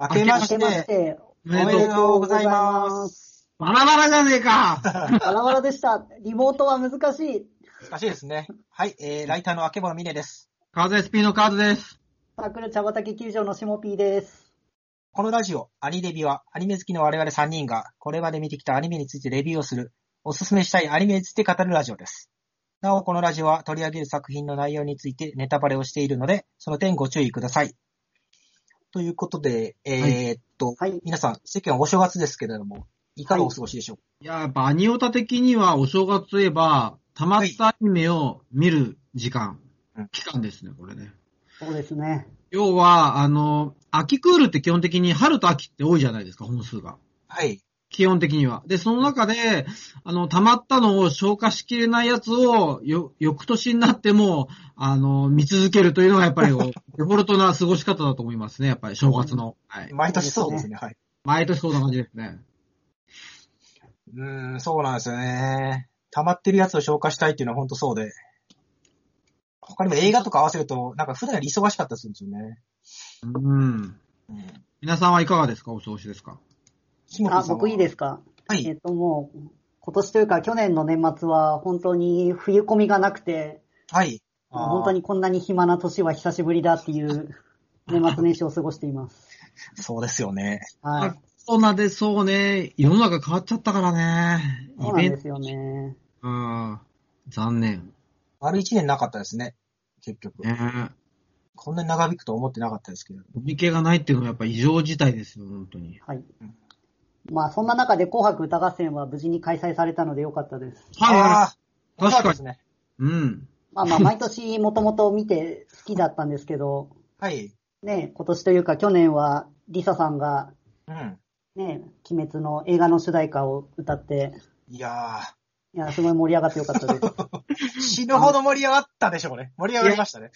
明けまして、明けまして、おめでとうございます。バラバラじゃねえか バラバラでした。リモートは難しい。難しいですね。はい、えー、ライターの明原美音です。カード SP のカードです。サークル茶畑球場のしもぴーです。このラジオ、アニレビは、アニメ好きの我々3人が、これまで見てきたアニメについてレビューをする、おすすめしたいアニメについて語るラジオです。なお、このラジオは取り上げる作品の内容についてネタバレをしているので、その点ご注意ください。ということで、えーっと、はい。皆さん、世間はお正月ですけれども、いかがお過ごしでしょうか、いや、やっぱアニオタ的にはお正月といえば、溜まったアニメを見る時間、うん期間ですね、これね。そうですね。要は、あの、秋クールって基本的に春と秋って多いじゃないですか、本数が。はい。基本的には。で、その中で、あの、溜まったのを消化しきれないやつを、よ、翌年になっても、あの、見続けるというのがやっぱり、デフォルトな過ごし方だと思いますね、やっぱり正月の。はい。毎年そうですね、はい。毎年そうな感じですね。うーん、そうなんですよね。溜まってるやつを消化したいっていうのは本当そうで。他にも映画とか合わせると、なんか普段より忙しかったりするんですよね。うん。うん。皆さんはいかがですか？お過ごしですか？あ、僕いいですすか？はいえっともう、今年というか去年の年末は本当に冬込みがなくて、はい。本当にこんなに暇な年は久しぶりだっていう年末年始を過ごしています。そうですよね。はい。コロナでそうね、世の中変わっちゃったからね。そう。なんですよね。うん。残念。丸一年なかったですね。結局。ねこんなに長引くと思ってなかったですけど。コミケがないっていうのはやっぱ異常事態ですよ、本当に。はいうん。まあそんな中で紅白歌合戦は無事に開催されたのでよかったです。はい確かにね。い。うん。まあまあ毎年もともと見て好きだったんですけど、はい。ね、今年というか去年はリサさんがうん。ね、鬼滅の映画の主題歌を歌って、いやいや、すごい盛り上がってよかったです。ー、死ぬほど盛り上がったでしょうね。盛り上がりましたね。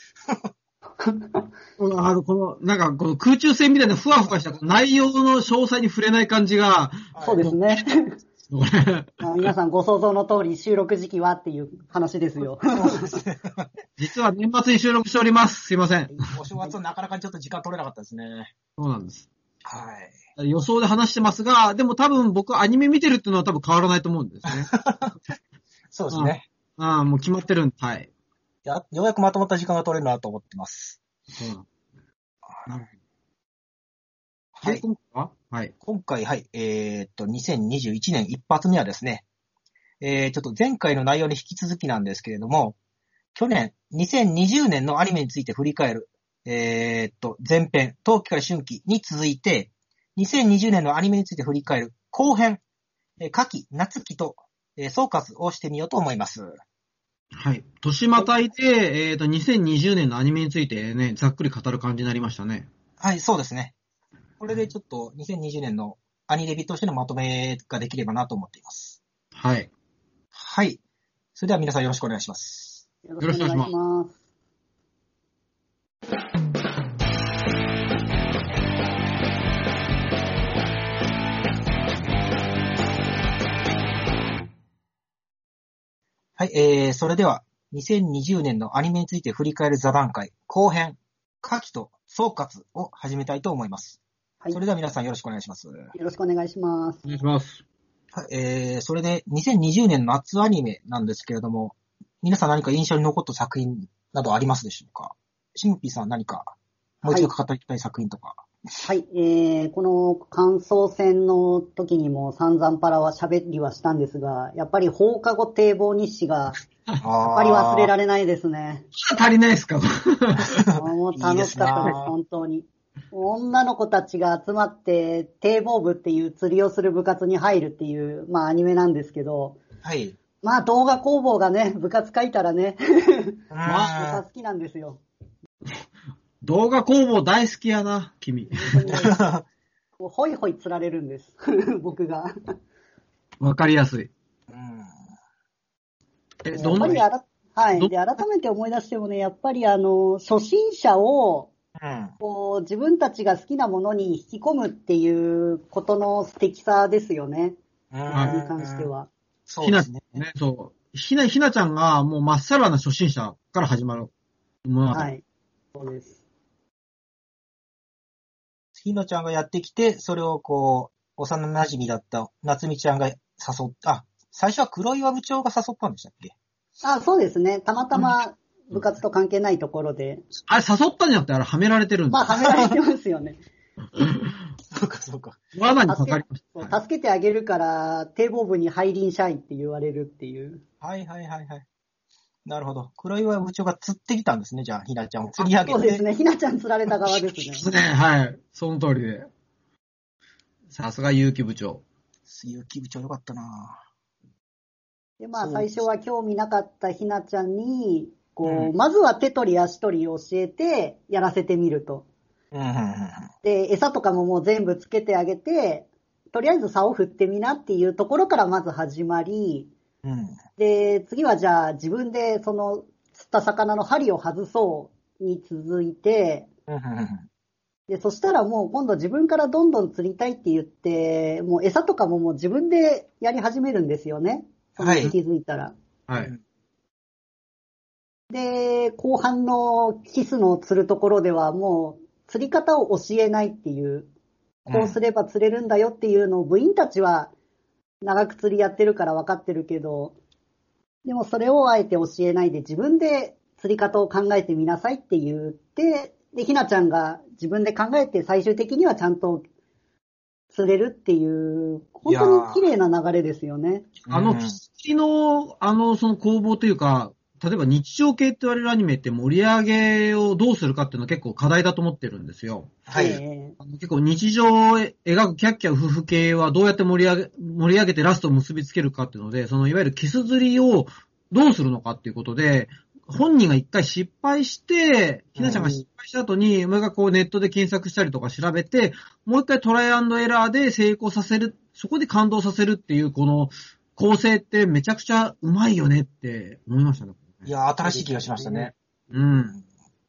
この、あの、この、なんか、この空中戦みたいなふわふわした内容の詳細に触れない感じが、そうですね。皆さんご想像の通り収録時期はっていう話ですよ。実は年末に収録しております。すいません。お正月はなかなかちょっと時間取れなかったですね。そうなんです。はい。予想で話してますが、でも多分僕アニメ見てるっていうのは多分変わらないと思うんですね。そうですね。ああ、もう決まってるんで。はい。やようやくまとまった時間が取れるなと思ってます。そうなんなるほど。で、はい。今回ははい。今回、はい、えーっと、2021年一発目はですね、えー、ちょっと前回の内容に引き続きなんですけれども、去年、2020年のアニメについて振り返る、えーっと、前編、冬季から春季に続いて、2020年のアニメについて振り返る後編、えー夏季、夏季と、えー総括をしてみようと思います。はい。年またいで、えっ、と、2020年のアニメについてね、ざっくり語る感じになりましたね。はい、そうですね。これでちょっと2020年のアニレビとしてのまとめができればなと思っています。はい。はい。それでは皆さんよろしくお願いします。よろしくお願いします。はい、えー、それでは、2020年のアニメについて振り返る座談会後編、夏季と総括を始めたいと思います。はい。それでは皆さんよろしくお願いします。はよろしくお願いします。お願いします。い、えー、それで2020年の夏アニメなんですけれども、皆さん何か印象に残った作品などありますでしょうか？シムピーさん何か、もう一度語りたい作品とか。はい。えー、この感想戦の時にも散々パラは喋りはしたんですが、やっぱり放課後堤防日誌が、やっぱり忘れられれないですね。足りないですかもう楽しかったです、いいですな本当に。女の子たちが集まって、堤防部っていう釣りをする部活に入るっていう、まあアニメなんですけど、はい。まあ動画工房がね、部活書いたらね、ままあ好きなんですよ。動画工房大好きやな、君。本当にもうホイホイ釣られるんです。僕が。わかりやすい。うんえ、やどんなっぱりあら、はい。どで、改めて思い出してもね、やっぱりあの、初心者を、うん。こう、自分たちが好きなものに引き込むっていうことの素敵さですよね。うんに関して。は。そうですね。ね、そう。ひな、ひなちゃんがもうまっさらな初心者から始まる。はい。そうです。ひなちゃんがやってきて、それをこう、幼馴染だった夏美ちゃんが誘った、あ、最初は黒岩部長が誘ったんでしたっけ？あ、そうですね。たまたま部活と関係ないところで。あれ誘ったんじゃなくて、あれはめられてるんでまあ、はめられてますよね。そうか、そうか。す。罠にかかりました。助けてあげるから、堤防部に入臨社員って言われるっていう。はいはいはいはい。なるほど。黒岩部長が釣ってきたんですね、じゃあ、ひなちゃんを釣り上げて。そうですね。ひなちゃん釣られた側ですね。ですね。はい。その通りで。さすが結城部長。結城部長よかったなで、まあ、最初は興味なかったひなちゃんに、こう、うんまずは手取り足取り教えて、やらせてみると。うんうんうんで、餌とかももう全部つけてあげて、とりあえず竿振ってみなっていうところからまず始まり、うん。うん。で、次はじゃあ自分でその釣った魚の針を外そうに続いて、うんうんうんで、そしたらもう今度自分からどんどん釣りたいって言って、もう餌とかももう自分でやり始めるんですよね。はい気づいたら。はい。で、後半のキスの釣るところではもう釣り方を教えないっていう、こうすれば釣れるんだよっていうのを部員たちは長く釣りやってるから分かってるけど、でもそれをあえて教えないで自分で釣り方を考えてみなさいって言って、で、ひなちゃんが自分で考えて最終的にはちゃんと釣れるっていう、本当に綺麗な流れですよね。あの、うんキスの、あの、その攻防というか、例えば日常系って言われるアニメって盛り上げをどうするかっていうのは結構課題だと思ってるんですよ。はい。えあの結構日常を描くキャッキャウフフ系はどうやって盛り上げ、盛り上げてラストを結びつけるかっていうので、そのいわゆるキス釣りをどうするのかっていうことで、本人が一回失敗して、ひなちゃんが失敗した後に、お前がこうネットで検索したりとか調べて、もう一回トライアンドエラーで成功させる、そこで感動させるっていうこの構成ってめちゃくちゃうまいよねって思いましたね。いや、新しい気がしましたね。うん。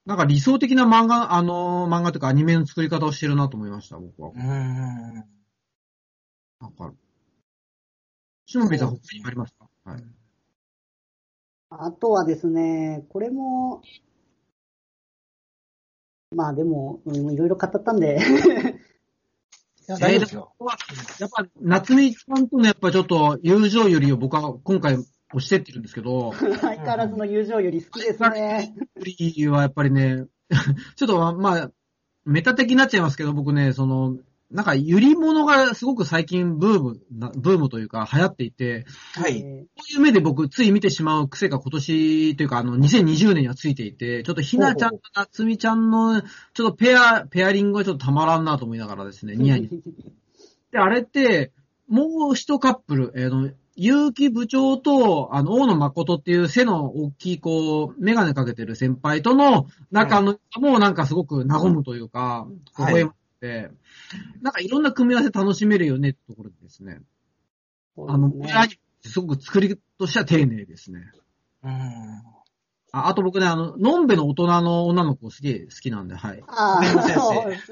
なんか理想的な漫画、あのー漫画というかアニメの作り方をしてるなと思いました、僕は。うん。なんか、しもべさん、他にありますか？はい。あとはですね、これも、まあでも、うんいろいろ語ったんで、いや、大丈夫ですよ。やっぱ、夏美さんとのやっぱちょっと友情よりを僕は今回押してってるんですけど、相変わらずの友情より好きですね。リーはやっぱりね、ちょっとまあ、メタ的になっちゃいますけど、僕ね、その、なんか、ゆり物がすごく最近ブームな、ブームというか流行っていて、はい。えこういう目で僕、つい見てしまう癖が今年というか、あの、2020年にはついていて、ちょっとひなちゃんとなつみちゃんの、ちょっとペア、ペアリングがちょっとたまらんなと思いながらですね、ーニヤニヤ。で、あれって、もう一カップル、えーの、結城部長と、あの、大野誠っていう背の大きい、こう、メガネかけてる先輩との仲の、もうなんかすごく和むというか、微はい笑まって、なんかいろんな組み合わせ楽しめるよねってところでですね。あの、これアニメすごく作りとしては丁寧ですね。うん。ああと僕ね、あの、のんべの大人の女の子好き、好きなんで、はい。あ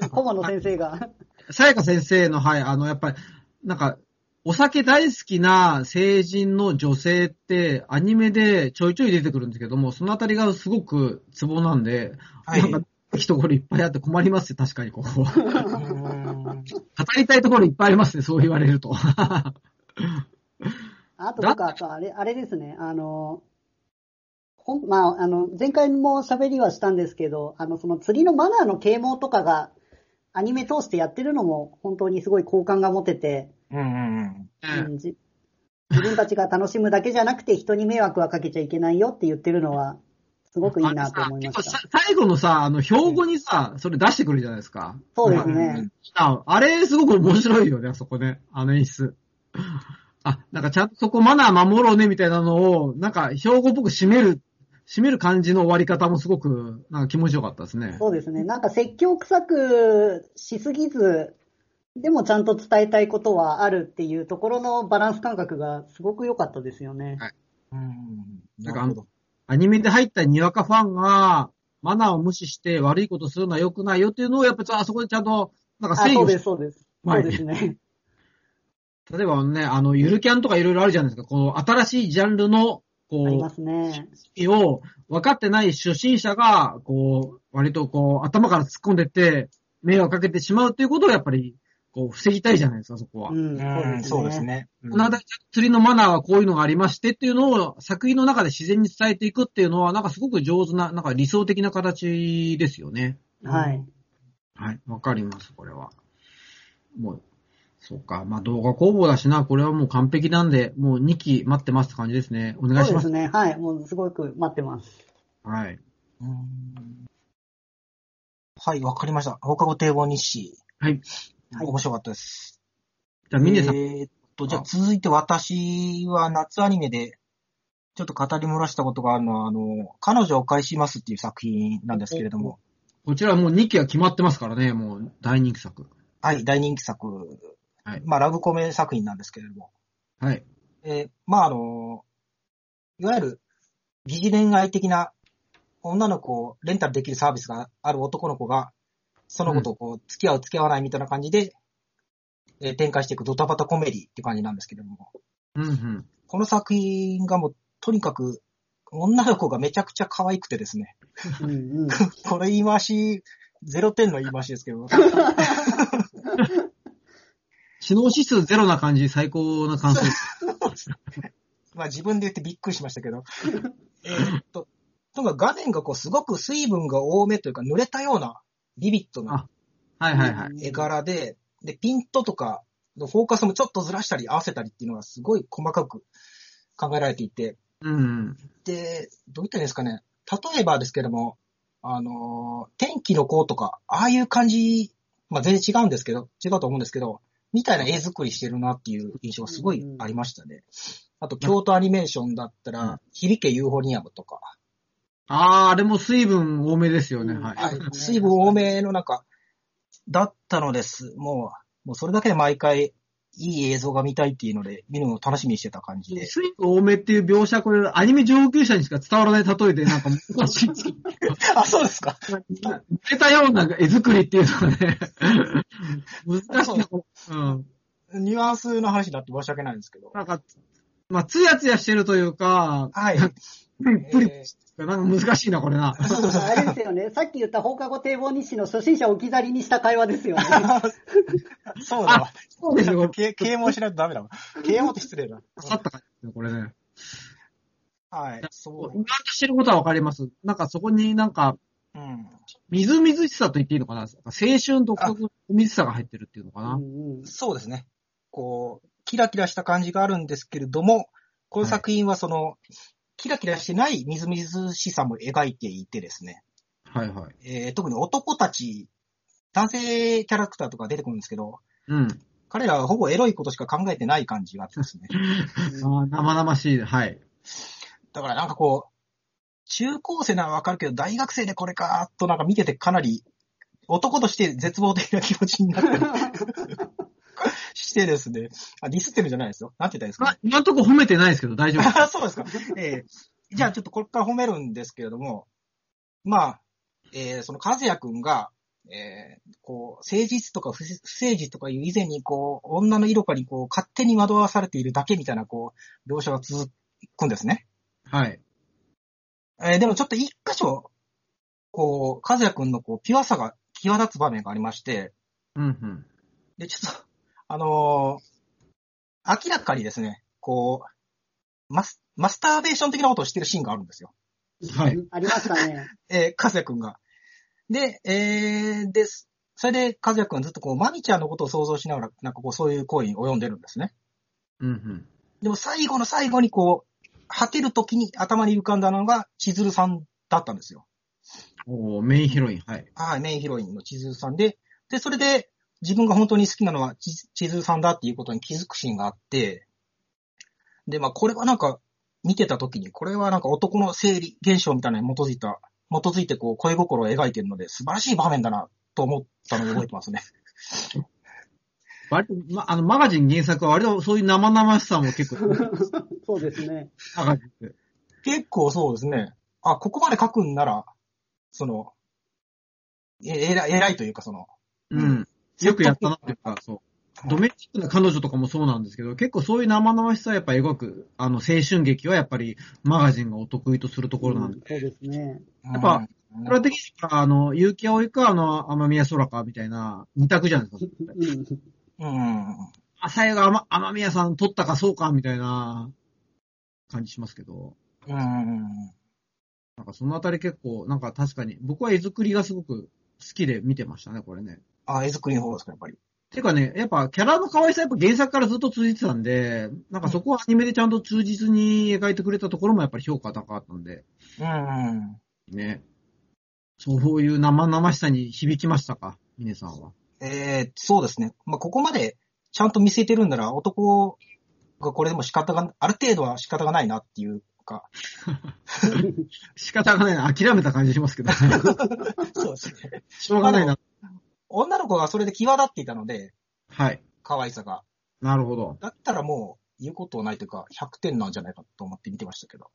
あ、顧問 の先生が。さやか先生の、はい、あの、やっぱり、なんか、お酒大好きな成人の女性って、アニメでちょいちょい出てくるんですけども、そのあたりがすごくツボなんで、はい。なんか、人ころいっぱいあって困りますよ、確かにここ。語うんりたいところいっぱいありますね、そう言われると。あと僕、あとあれ、あれですね、あの、ほん、まあ、あの、前回も喋りはしたんですけど、あの、その釣りのマナーの啓蒙とかが、アニメ通してやってるのも、本当にすごい好感が持てて、うんうんうんじ自分たちが楽しむだけじゃなくて、人に迷惑はかけちゃいけないよって言ってるのは、すごくいいなと思いました。最後のさ、あの、標語にさ、それ出してくるじゃないですか。そうですうんね。ああれ、すごく面白いよね、あそこね。あの演出。あ、なんかちゃんとそこマナー守ろうね、みたいなのを、なんか、標語っぽく締める、締める感じの終わり方もすごく、なんか気持ちよかったですね。そうですね。なんか説教臭くしすぎず、でもちゃんと伝えたいことはあるっていうところのバランス感覚がすごく良かったですよね。うん。うん。なかなんるほど。アニメで入ったにわかファンが、マナーを無視して悪いことするのは良くないよっていうのを、やっぱりあそこでちゃんと、なんかあ、そうです、制御して、そうです。まあそうですね。例えばね、あの、ゆるキャンとかいろいろあるじゃないですか。この新しいジャンルの、こありますね。う、を分かってない初心者が、こう、割とこう、頭から突っ込んでって、迷惑かけてしまうということをやっぱり、こう、防ぎたいじゃないですか、そこは。うん、うん、そうです。ね。うんこの辺り釣りのマナーはこういうのがありましてっていうのを作品の中で自然に伝えていくっていうのは、なんかすごく上手な、なんか理想的な形ですよね。はい。はい、わかります、これは。もう、そうか。まあ動画工房だしな、これはもう完璧なんで、もう2期待ってますって感じですね。お願いします。そうですね。はい。もうすごく待ってます。はい。うんはい、わかりました。放課後堤防日誌。はい。はい面白かったです。じゃあ、ミネさん。えーっと、じゃあ続いて私は夏アニメで、ちょっと語り漏らしたことがあるのは、あの、彼女を返しますっていう作品なんですけれども、こちらはもう2期は決まってますからね、もう大人気作。はい、大人気作、はいまあ、ラブコメ作品なんですけれども、はい。えーまあ、あの、いわゆる疑似恋愛的な女の子をレンタルできるサービスがある男の子が、その子とこう、付き合う付き合わないみたいな感じで、えー展開していくドタバタコメディって感じなんですけれども、うんうん。この作品がもう、とにかく、女の子がめちゃくちゃ可愛くてですね。うんうん。これ言い回し、0点の言い回しですけど、知能指数ゼロな感じ、最高な感想です。まあ自分で言ってびっくりしましたけど。えーっと、とにかく画面がこうすごく水分が多めというか濡れたようなビビッドなはいはいはい。絵柄で、で、ピントとかのフォーカスもちょっとずらしたり合わせたりっていうのがすごい細かく考えられていて、うんうん。で、どういったらいいんですかね。例えばですけども、あのー天気の子とか、ああいう感じ、まあ全然違うんですけど、違うと思うんですけど、みたいな絵作りしてるなっていう印象がすごいありましたね。あと、京都アニメーションだったうんら、響けユーフォニアムとか、あー、あれも水分多めですよね。はい。はい水分多めの中、だったのです。もう、もうそれだけで毎回、いい映像が見たいっていうので、見るのを楽しみにしてた感じで。水分多めっていう描写、これ、アニメ上級者にしか伝わらない例えで、なんか難しい。あ、そうですか。似てたような絵作りっていうのはね、難しいな。うん。ニュアンスの話になって申し訳ないんですけど。なんか、まあ、つやつやしてるというか、はい。プリプリなんか難しいな、これな。そうそうそうあれですよね。さっき言った放課後堤防日誌の初心者を置き去りにした会話ですよね。そうだわ。そうですよ。啓蒙しないとダメだわ。啓蒙って失礼だ。刺さった感じですね、これね。はい。そ言わんとしてることはわかります。なんかそこになんか、う。ん。みずみずしさと言っていいのかな青春独特のみずさが入ってるっていうのかな。うんそうですね。こう、キラキラした感じがあるんですけれども、この作品はその、キラキラしてないみずみずしさも描いていてですね。はいはい。えー特に男たち、男性キャラクターとか出てくるんですけど、うん。彼らはほぼエロいことしか考えてない感じがあってですね。生々しい。はい。だからなんかこう、中高生ならわかるけど、大学生でこれかーとなんか見ててかなり、男として絶望的な気持ちになったり してですね。あ、ディスってるんじゃないですよ。なんて言ったらいいですか、ま今んとこ褒めてないですけど大丈夫です。あ そうですか。えーじゃあちょっとこれから褒めるんですけれども、まあ、えーその和也くんが、えーこう、誠実とか不不誠実とかいう以前に、こう、女の色化にこう、勝手に惑わされているだけみたいな、こう、描写が続くんですね。はい。えーでもちょっと一箇所、こう、和也くんのこう、ピュアさが際立つ場面がありまして、うんうん。で、ちょっと、あのー明らかにですね、こう、マス、マスターベーション的なことをしてるシーンがあるんですよ。はい。ありましたね。えー、和也くんが。で、えー、です。それで、和也くんはずっとこう、マミちゃんのことを想像しながら、なんかこう、そういう行為に及んでるんですね。うんうん。でも最後の最後にこう、果てる時に頭に浮かんだのが、千鶴さんだったんですよ。おーメインヒロイン。はい。はい、メインヒロインの千鶴さんで、で、それで自分が本当に好きなのはち千鶴さんだっていうことに気づくシーンがあって、で、まあこれはなんか見てた時に、これはなんか男の生理現象みたいなのに基づいた、基づいてこう恋心を描いてるので素晴らしい場面だなと思ったのを覚えてますね。割と、ま、あの、マガジン原作は割とそういう生々しさも結構、そうですね。マガジンって。結構そうですね。あ、ここまで書くんなら、その、え、偉い、偉いというかその、うん。よくやったなっていうか、そう。ドメチックな彼女とかもそうなんですけど、結構そういう生々しさをやっぱ描く、あの、青春劇はやっぱりマガジンがお得意とするところなんで。そうですね。やっぱうんそれは的には、あの、結城葵か、あの、天宮空か、みたいな、二択じゃないですか。うんうん。朝湯が天天宮さん取ったかそうか、みたいな感じしますけど。うん。なんかそのあたり結構、なんか確かに、僕は絵作りがすごく好きで見てましたね、これね。あ、絵作りの方ですか、やっぱり。てかね、やっぱキャラの可愛さやっぱ原作からずっと続いてたんで、なんかそこはアニメでちゃんと忠実に描いてくれたところもやっぱり評価高かったんで、うん。ね。そういう生々しさに響きましたか、ミネさんは。えー、そうですね。まあ、ここまでちゃんと見せてるんなら、男がこれでも仕方が、ある程度は仕方がないなっていうか。仕方がないな、諦めた感じしますけど、そうですね。しょうがないな。女の子がそれで際立っていたので、はい。可愛さが。なるほど。だったらもう、言うことはないというか、100点なんじゃないかと思って見てましたけど。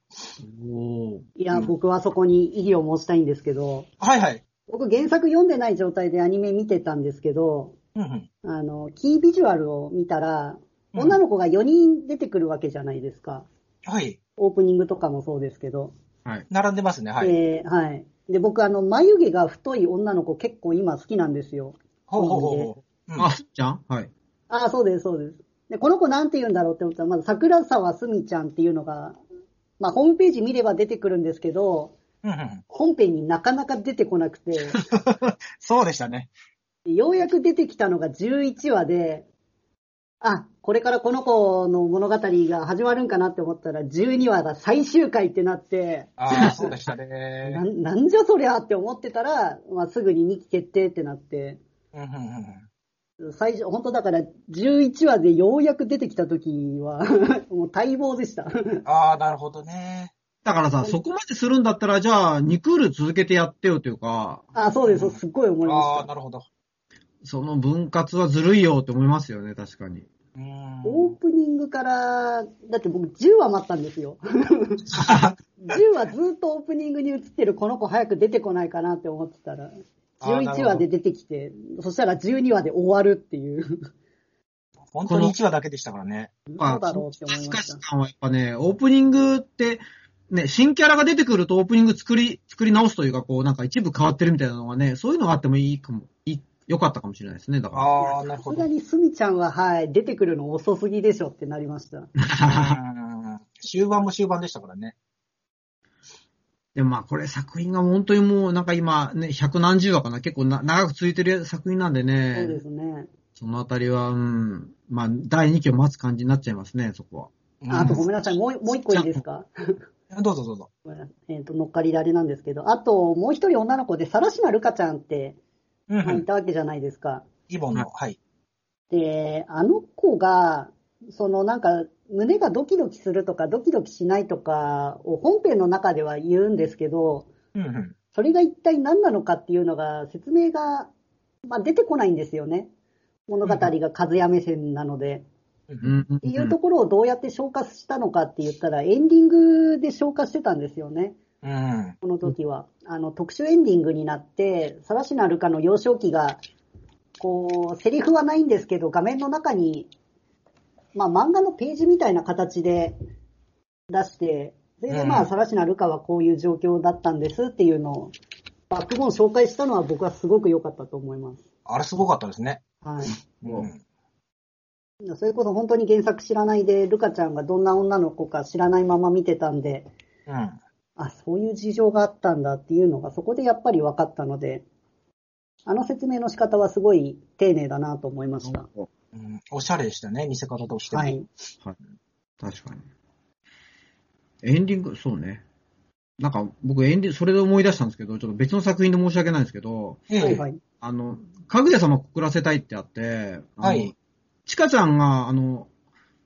おーいや、うん僕はそこに異議を申したいんですけど、はいはい。僕原作読んでない状態でアニメ見てたんですけど、うんうん。あの、キービジュアルを見たら、うん女の子が4人出てくるわけじゃないですか。はい。オープニングとかもそうですけど。はい。並んでますね、はい。で、はい。で、僕、あの、眉毛が太い女の子結構今好きなんですよ。ほうほうほうあ、すっちゃん？はい。ああ、そうです、そうです。で、この子なんて言うんだろうって思ったら、まず桜沢すみちゃんっていうのが、まあ、ホームページ見れば出てくるんですけど、うんうん。本編になかなか出てこなくて、そうでしたね。ようやく出てきたのが11話で、あ、これからこの子の物語が始まるんかなって思ったら、12話が最終回ってなって、ああ、そうでしたなね。んなんじゃそりゃって思ってたら、まあ、すぐに2期決定ってなって、うんうんうん最初、本当だから11話でようやく出てきた時は、もう待望でした。ああ、なるほどね。だからさ、そこまでするんだったら、じゃあ、2クール続けてやってよというか、あ、そうです、すっごい思いああ、ました。なるほど。その分割はずるいよって思いますよね、確かに。うん。オープニングから、だって僕10話待ったんですよ。10話ずっとオープニングに映ってるこの子早く出てこないかなって思ってたら、11あーなるほど話で出てきて、そしたら12話で終わるっていう。本当に1話だけでしたからね。まどうだろうって思い懐ましし感はやっぱね、オープニングって、ね、新キャラが出てくるとオープニング作り、作り直すというか、こう、なんか一部変わってるみたいなのがね、そういうのがあってもいいかも、良かったかもしれないですね、だから。ああ、なるほど。さすがにすみちゃんは、はい、出てくるの遅すぎでしょってなりました。う ん終盤も終盤でしたからね。でもまあ、これ作品が本当にもう、なんか今、ね、百何十話かな、結構な長く続いてる作品なんでね。そうですね。そのあたりは、うん、まあ、第2期を待つ感じになっちゃいますね、そこは。ああとごめんなさい、もうもう一個いいですか？う んどうぞどうぞ。えっ、と、乗っかりであれなんですけど、あと、もう一人女の子で、さらしなるかちゃんって、うんまあいたわけじゃないですか。イボンの、はい。で、あの子が、そのなんか、胸がドキドキするとか、ドキドキしないとかを本編の中では言うんですけど、うんうん。それが一体何なのかっていうのが、説明が、まあ、出てこないんですよね。物語が和也目線なので。うんうん。っていうところをどうやって消化したのかって言ったら、エンディングで消化してたんですよね。うん。この時は。あの、特殊エンディングになって、サラシナルカの幼少期が、こう、セリフはないんですけど、画面の中に、まあ漫画のページみたいな形で出して、それでまあ、うんサラシナルカはこういう状況だったんですっていうのを、バックボーン紹介したのは僕はすごく良かったと思います。あれすごかったですね。はい。うん。それこそ本当に原作知らないで、ルカちゃんがどんな女の子か知らないまま見てたんで、うん。あ、そういう事情があったんだっていうのがそこでやっぱり分かったので、あの説明の仕方はすごい丁寧だなと思いました。うん、おしゃれでしたね、見せ方としても。はい。確かに。エンディング、そうね。なんか、僕エンディング、それで思い出したんですけど、ちょっと別の作品で申し訳ないんですけど、ええはいはい。あの、かぐや様告らせたいってあって、あのはい。ちかちゃんが、あの、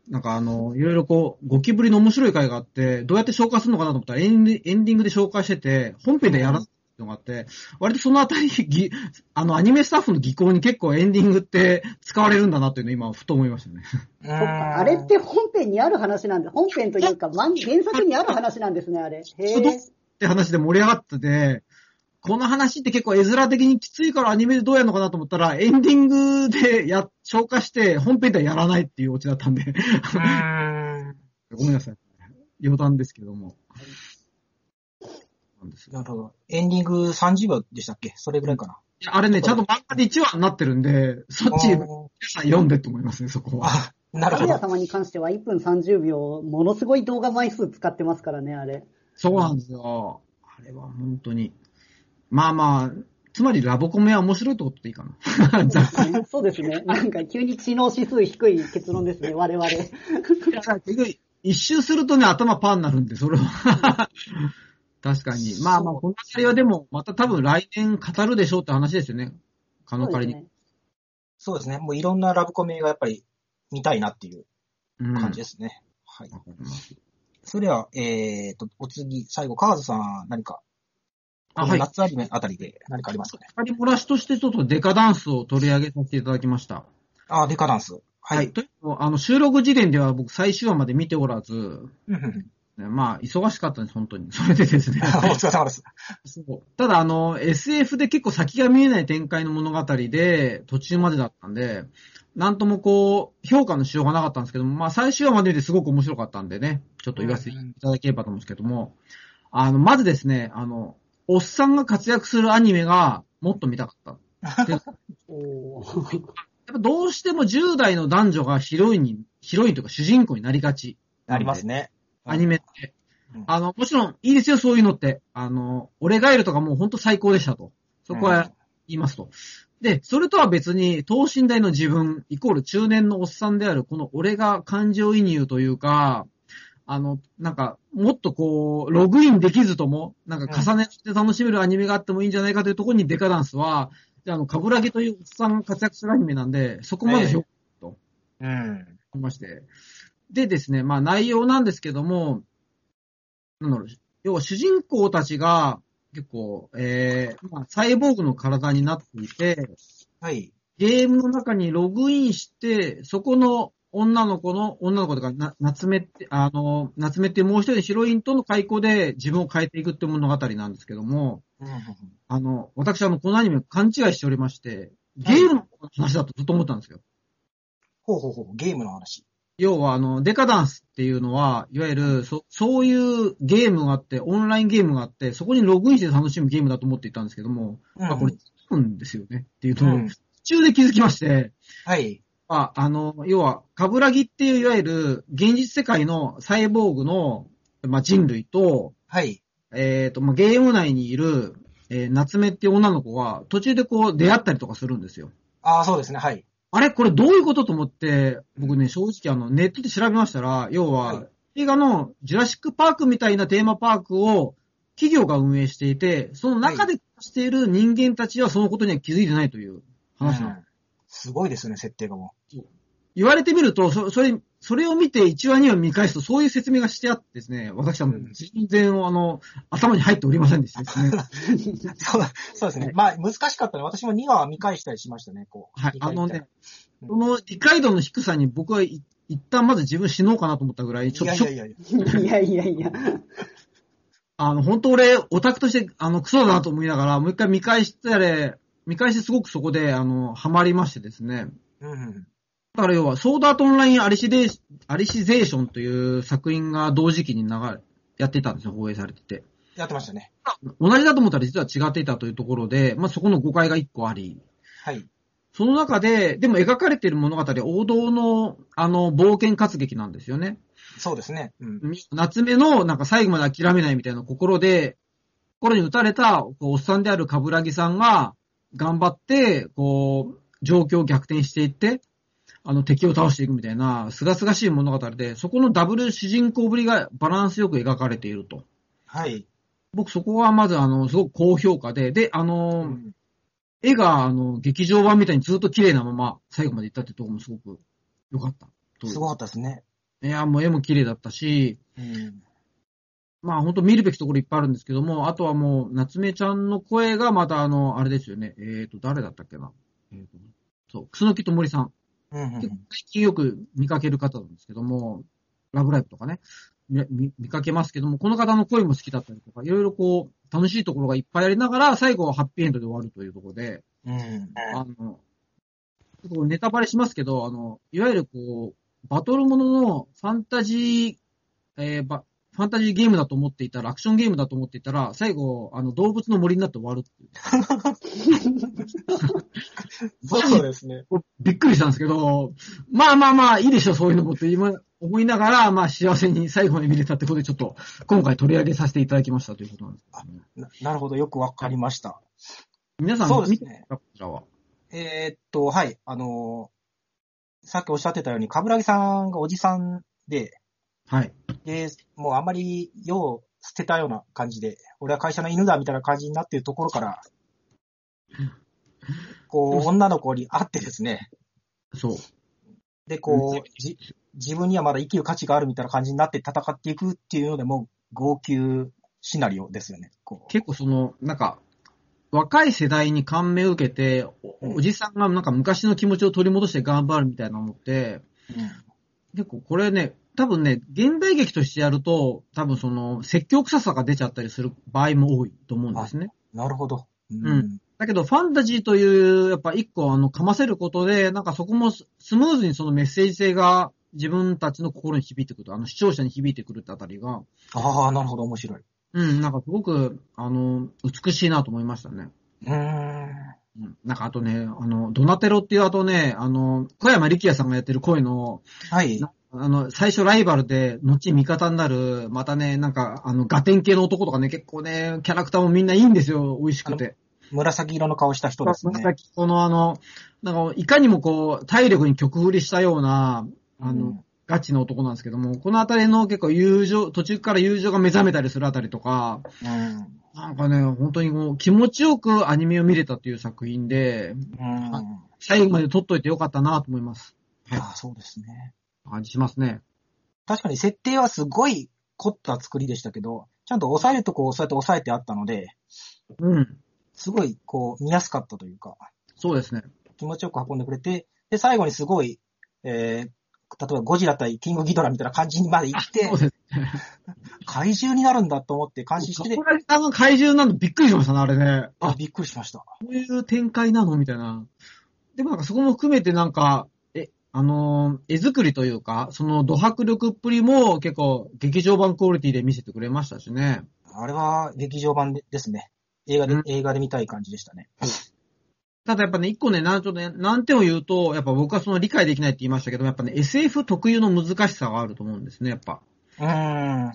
なんかあの、いろいろこう、ゴキブリの面白い回があって、どうやって紹介するのかなと思ったらエンディエングで紹介してて、本編でやらないのがあって、割とそのあたり、ぎあの、アニメスタッフの技巧に結構エンディングって使われるんだなっていうのを今、ふと思いましたね。あれって本編にある話なんで、本編というか、漫原作にある話なんですね、あれ。へえ。って話で盛り上がってて、この話って結構絵面的にきついからアニメでどうやるのかなと思ったら、エンディングでや、消化して本編ではやらないっていうオチだったんで、うーん。ごめんなさい。余談ですけども。なんです。いなるほど。エンディング30秒でしたっけ？それぐらいかな。やあれね、ちゃんと漫画で1話になってるんで、そっち、皆さん読んでって思いますね、そこは。あ、なるほど。神谷様に関しては1分30秒、ものすごい動画枚数使ってますからね、あれ。そうなんですよ。あれは本当に。まあまあ、つまりラボコメは面白いってことでいいかな。そうですね。なんか急に知能指数低い結論ですね、我々。一周するとね、頭パーになるんで、それは。確かに。まあまあ、この辺りはでも、また多分来年語るでしょうって話ですよね。可能仮に。ね。そうですね。もういろんなラブコメがやっぱり見たいなっていううん感じですね。はい。わかりますそれでは、えーと、お次、最後、川津さん、何か、あ、はい。夏アニメあたりで何かありますかね。仮漏らしとしてちょっとデカダンスを取り上げさせていただきました。あ、デカダンス。はい。というのもあの、収録時点では僕最終話まで見ておらず、まあ、忙しかったんです、本当に。それでですね。お疲れ様です。そうただ、あの、SF で結構先が見えない展開の物語で、途中までだったんで、なんともこう、評価のしようがなかったんですけども、まあ、最終話までですごく面白かったんでね、ちょっと言わせていただければと思うんですけども、あの、まずですね、あの、おっさんが活躍するアニメがもっと見たかった。でやっぱどうしても10代の男女がヒロインに、ヒロインというか主人公になりがち。ありますね。アニメってうん。あの、もちろんいいですよ、そういうのって。あの、俺ガエルとかもう本当最高でしたと。そこは言いますと。で、それとは別に、等身大の自分、イコール中年のおっさんである、この俺が感情移入というか、あの、なんか、もっとこう、ログインできずとも、なんか重ねて楽しめるアニメがあってもいいんじゃないかというところにデカダンスは、であの、カブラギというおっさんが活躍するアニメなんで、そこまで評価うん。いまして。でですね、まあ内容なんですけども、なんだろう、要は主人公たちが結構、えー、まあサイボーグの体になっていて、はい。ゲームの中にログインして、そこの女の子の、女の子とか、な夏目って、あの、夏目っていうもう一人のヒロインとの開口で自分を変えていくって物語なんですけども、うんあの、私あの、このアニメ勘違いしておりまして、ゲームの話だとずっと思ったんですよ。ほうほうほう、ゲームの話。要は、あの、デカダンスっていうのは、いわゆる、そ、そういうゲームがあって、オンラインゲームがあって、そこにログインして楽しむゲームだと思っていたんですけども、うんあ、これ、違うんですよねっていうと、うん途中で気づきまして、はい。あ、あの、要は、カブラギっていう、いわゆる、現実世界のサイボーグの、まあ、人類と、はい。えっ、と、まあ、ゲーム内にいる、えー夏目っていう女の子が、途中でこう、出会ったりとかするんですよ。ああ、そうですね。はい。あれこれどういうことと思って、僕ね、正直あの、ネットで調べましたら、要は、はい映画のジュラシックパークみたいなテーマパークを企業が運営していて、その中で暮らしている人間たちはそのことには気づいてないという話なの。うんすごいですね、設定がも言われてみると、そそれ、それを見て1話2話見返すとそういう説明がしてあってですね、私はもう全然あの、頭に入っておりませんでしたですね。う。そう、そうですね。まあ、難しかったね。私も2話見返したりしましたね、こう。はいあのね、うんこの理解度の低さに僕はい一旦まず自分死のうかなと思ったぐらい、ちょっといやいやいやいや。いやいやいや。あの、本当俺、オタクとして、あの、クソだなと思いながら、もう一回見返してれ、見返してすごくそこで、あの、ハマりましてですね。うん。だから要は、ソードアートオンラインアリシデーアリシゼーションという作品が同時期に流れ、やってたんですよ、放映されてて。やってましたね。同じだと思ったら実は違っていたというところで、まあ、そこの誤解が一個あり、はい。その中で、でも描かれている物語は王道の、あの、冒険活劇なんですよね。そうですね。うん。夏目のなんか最後まで諦めないみたいな心で、心に打たれたおっさんである冠城さんが頑張って、こう、状況を逆転していって、あの敵を倒していくみたいな、すがすがしい物語で、そこのダブル主人公ぶりがバランスよく描かれていると。はい。僕そこはまずあの、すごく高評価で、で、あうの、ん絵があの、劇場版みたいにずっと綺麗なまま最後まで行ったってところもすごく良かったと。すごかったですね。いや、もう絵も綺麗だったし、うん。まあ本当見るべきところいっぱいあるんですけども、あとはもう、夏目ちゃんの声がまたあの、あれですよね。えっ、ー、と、誰だったっけな。えーと、そう、楠木と森さん。うんうん結構最近よく見かける方なんですけども、ラブライブとかね、み見見かけますけども、この方の声も好きだったりとか、いろいろこう、楽しいところがいっぱいありながら、最後はハッピーエンドで終わるというところで、うん。あの、ちょっとネタバレしますけど、あの、いわゆるこう、バトルもののファンタジー、えーば、ファンタジーゲームだと思っていたら、アクションゲームだと思っていたら、最後、あの、動物の森になって終わるっていう。そうですね。びっくりしたんですけど、まあまあまあ、いいでしょ、そういうのもって今思いながら、まあ幸せに最後まで見れたってことで、ちょっと、今回取り上げさせていただきましたということなんですね、ななるほど、よくわかりました。皆さん、そうですねこちらは？えーっと、はい、あのーさっきおっしゃってたように、かぶらぎさんがおじさんで、はい。で、もうあんまり世を捨てたような感じで、俺は会社の犬だみたいな感じになっているところから、こう、女の子に会ってですね、そう。で、こう、じ、自分にはまだ生きる価値があるみたいな感じになって戦っていくっていうので、もう号泣シナリオですよね。結構その、なんか、若い世代に感銘を受けて、おおじさんがなんか昔の気持ちを取り戻して頑張るみたいなのって、結構これね、多分ね、現代劇としてやると、多分その、説教臭さが出ちゃったりする場合も多いと思うんですね。なるほど。うんうんだけど、ファンタジーという、やっぱ一個、あの、かませることで、なんかそこもススムーズにそのメッセージ性が自分たちの心に響いてくる、あの、視聴者に響いてくるってあたりが、ああ、なるほど、面白い。うん、なんかすごく、あの、美しいなと思いましたね。うーん、なんかあとね、あの、ドナテロっていうあとね、あの、小山力也さんがやってる声の、はい。あの、最初ライバルで、後味方になる、またね、なんか、あの、ガテン系の男とかね、結構ね、キャラクターもみんないいんですよ、美味しくて。紫色の顔した人ですね。紫このあの、なんか、いかにもこう、体力に曲振りしたような、あの、うんガチの男なんですけども、このあたりの結構友情、途中から友情が目覚めたりするあたりとか、うん。なんかね、本当にもう気持ちよくアニメを見れたという作品で、うん。最後まで撮っといてよかったなと思います。はいああ、そうですね。感じしますね。確かに設定はすごい凝った作りでしたけど、ちゃんと抑えるとこをそうやって抑えてあったので、うん。すごい、こう、見やすかったというか、そうですね。気持ちよく運んでくれて、で、最後にすごい、えー、例えばゴジラ対キングギドラみたいな感じにまで行ってそう、ですね。怪獣になるんだと思って感心して、これ、あの怪獣なのびっくりしましたね、あれね。あ、あ、びっくりしました。こういう展開なのみたいな。でもなんかそこも含めてなんか、え、あのー絵作りというか、そのド迫力っぷりも結構劇場版クオリティで見せてくれましたしね。あれは劇場版でですね。映画で、うん映画で見たい感じでしたね。ただやっぱね、一個ね、なんちょっとね、難点を言うと、やっぱ僕はその理解できないって言いましたけど、やっぱね、SF 特有の難しさがあると思うんですね、やっぱ。うーん。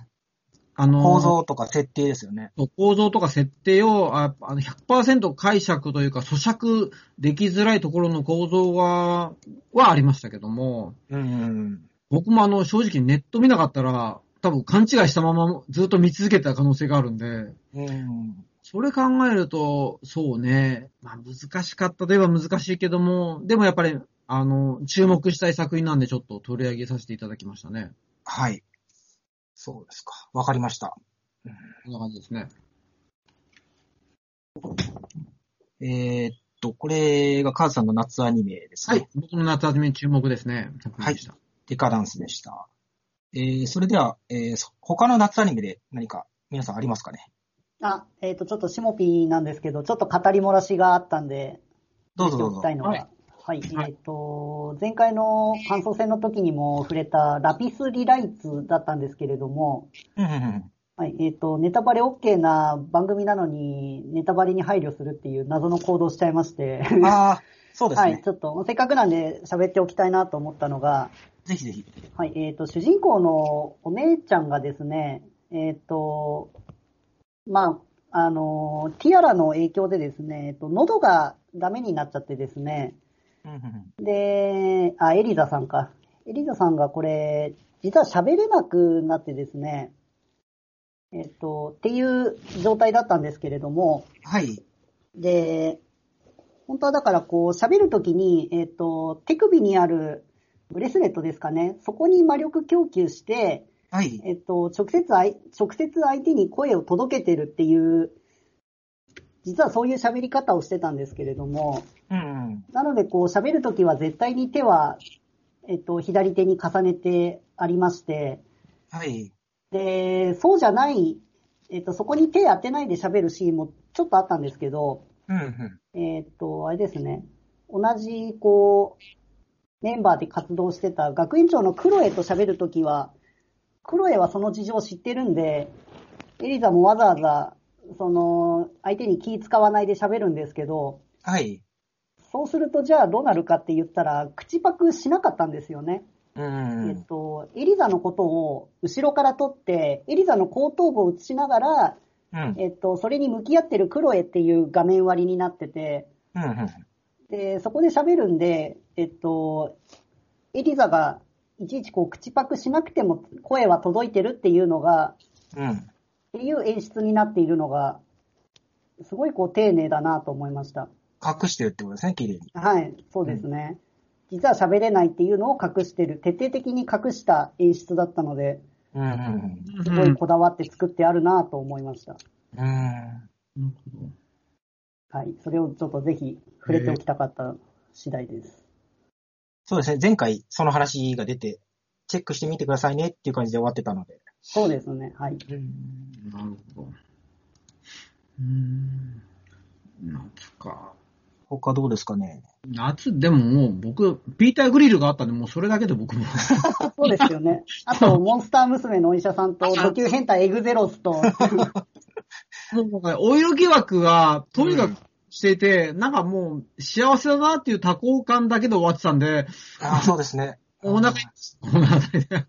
あのー構造とか設定ですよね。構造とか設定をああの100%解釈というか咀嚼できづらいところの構造は、はありましたけども、うん。僕もあの正直ネット見なかったら、多分勘違いしたままずっと見続けてた可能性があるんで、うん。それ考えると、そうね、まあ難しかったといえば難しいけども、でもやっぱり、あの、注目したい作品なんでちょっと取り上げさせていただきましたね。はい。そうですか。わかりました。こんな感じですね。えーっと、これがカーズさんの夏アニメですね。はい。僕の夏アニメに注目ですね。作品でした。デカダンスでした。えー、それでは、えー、そ他の夏アニメで何か皆さんありますかね？あ、えっ、と、ちょっとシモピーなんですけど、ちょっと語り漏らしがあったんで、どうぞどうぞはい、はいえっ、と、前回の感想戦の時にも触れたラピスリライツだったんですけれども。はい、えっ、と、ネタバレ OK な番組なのに、ネタバレに配慮するっていう謎の行動をしちゃいまして、ああ、そうですね。はい、ちょっと、せっかくなんで喋っておきたいなと思ったのが、ぜひぜひ。はい、えっ、と、主人公のお姉ちゃんがですね、えっ、と、まあ、あの、ティアラの影響でですね、えっと、喉がダメになっちゃってですね、で、あ、エリザさんか。エリザさんがこれ、実は喋れなくなってですね、えっと、っていう状態だったんですけれども、はい。で、本当はだからこう喋るときに、えっ、と、手首にあるブレスレットですかね、そこに魔力供給して、はい。えっ、と、直接あい、直接相手に声を届けてるっていう、実はそういう喋り方をしてたんですけれども、うんうん。なのでこう喋るときは絶対に手は、えっ、と、左手に重ねてありまして、はい。で、そうじゃない、えっ、と、そこに手当てないで喋るシーンもちょっとあったんですけど、うんうん。えーっと、あれですね。同じ、こう、メンバーで活動してた学園長のクロエと喋るときは、クロエはその事情を知ってるんで、エリザもわざわざ、その、相手に気使わないで喋るんですけど、はい。そうするとじゃあどうなるかって言ったら、口パクしなかったんですよね。うえんっ。と、エリザのことを後ろから撮って、エリザの後頭部を映しながら、うん。えっと、それに向き合ってるクロエっていう画面割りになってて、うん。うん。で、そこで喋るんで、えっと、エリザがいちいちこう口パクしなくても声は届いてるっていうのが、うん。っていう演出になっているのが、すごいこう丁寧だなと思いました。隠してるってことですね、綺麗に。はい、そうですね。実は喋れないっていうのを隠してる、徹底的に隠した演出だったので、うん。うん。すごいこだわって作ってあるなと思いました。うん。なるほどはい、それをちょっとぜひ触れておきたかった次第です。そうですね、前回その話が出て、チェックしてみてくださいねっていう感じで終わってたので。そうですね、はい。うん。なるほど。うーん。夏か。他どうですかね？夏、でももう僕、ピーターグリルがあったんで、もうそれだけで僕も。そうですよね。あと、モンスター娘のお医者さんと、ド級変態エグゼロスと、もうなんか、お色疑惑が、とにかくしていて、なんかもう、幸せだなっていう多幸感だけで終わってたんで、ああ、そうですね。お腹に、この辺りで。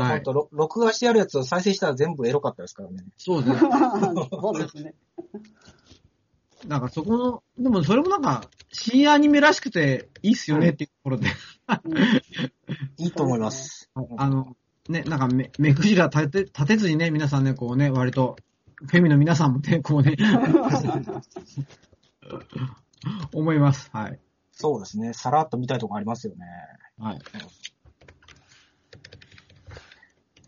は。はいい。と、ろ録画してあるやつを再生したら全部エロかったですからね。そうですね。そうですね。なんかそこの、でもそれもなんか、新アニメらしくていいっすよねっていうところで、うんいいと思います。あの、ね、なんか目、目くじら立て、立てずにね、皆さんね、こうね、割と、フェミの皆さんもね、こうね、思います。はい。そうですね。さらっと見たいとこありますよね。はい。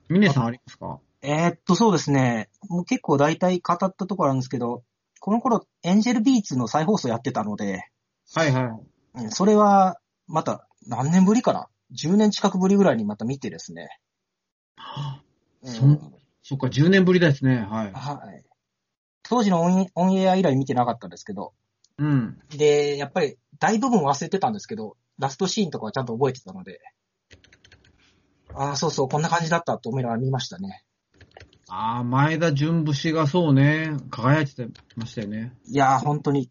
ミネさんありますか？えーっと、そうですね。もう結構大体語ったところなんですけど、この頃、エンジェルビーツの再放送やってたので、はいはい。うんそれは、また、何年ぶりかな ?10 年近くぶりぐらいにまた見てですね。うんそんそっか、10年ぶりですね。はい。はい。当時のオンエオンエア以来見てなかったんですけど、うん。で、やっぱり大部分忘れてたんですけど、ラストシーンとかはちゃんと覚えてたので、ああ、そうそう、こんな感じだったと思いながら見ましたね。ああ、前田純節がそうね、輝いてましたよね。いやー、本当に、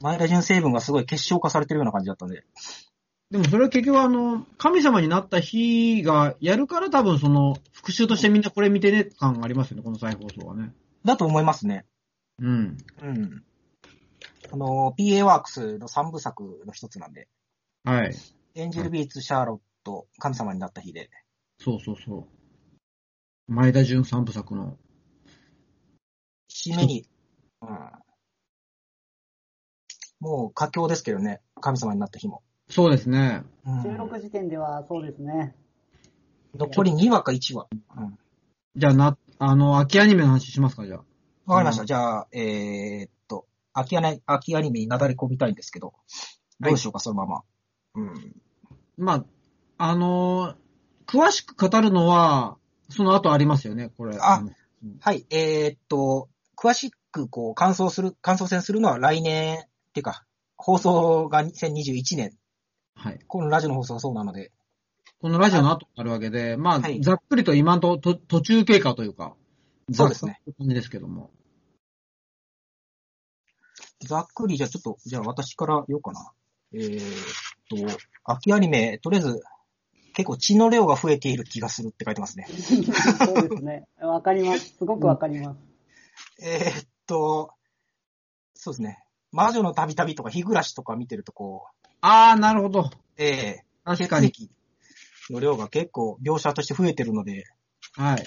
前田純成分がすごい結晶化されてるような感じだったんで。でもそれは結局あの、神様になった日がやるから多分その、復習としてみんなこれ見てね感がありますよね、この再放送はね。だと思いますね。うん。うん。あの、PA ワークスの3部作の一つなんで、はい。エンジェルビーツ、シャーロット、神様になった日で。そうそうそう。前田純三部作の。締めに、うん。もう佳境ですけどね、神様になった日も。そうですね。うん16時点ではそうですね。残り2話か1話。うん。じゃあな、あの、秋アニメの話しますか、じゃあ。わかりました。うんじゃあ、えーっと、秋アニ秋アニメになだれ込みたいんですけど、どうでしょうか、そのまま。うん。まあ、あのー詳しく語るのは、その後ありますよね、これ。あのはい、えーっと、詳しくこう、感想する、感想戦するのは来年、っていうか、放送が2021年。はい。このラジオの放送がそうなので、このラジオの後あるわけで、まあ、はいざっくりと今のとと途中経過というか、そうですねざっくりと感じですけども。ざっくり、じゃあちょっと、じゃあ私から言おうかな。えーっと、秋アニメ、とりあえず、結構血の量が増えている気がするって書いてますね。そうですね。わかります。すごくわかります。えーっと、そうですね。魔女の旅旅とか日暮らしとか見てるとこう、ああ、なるほど。えー、確かに。の量が結構描写として増えてるので、はい。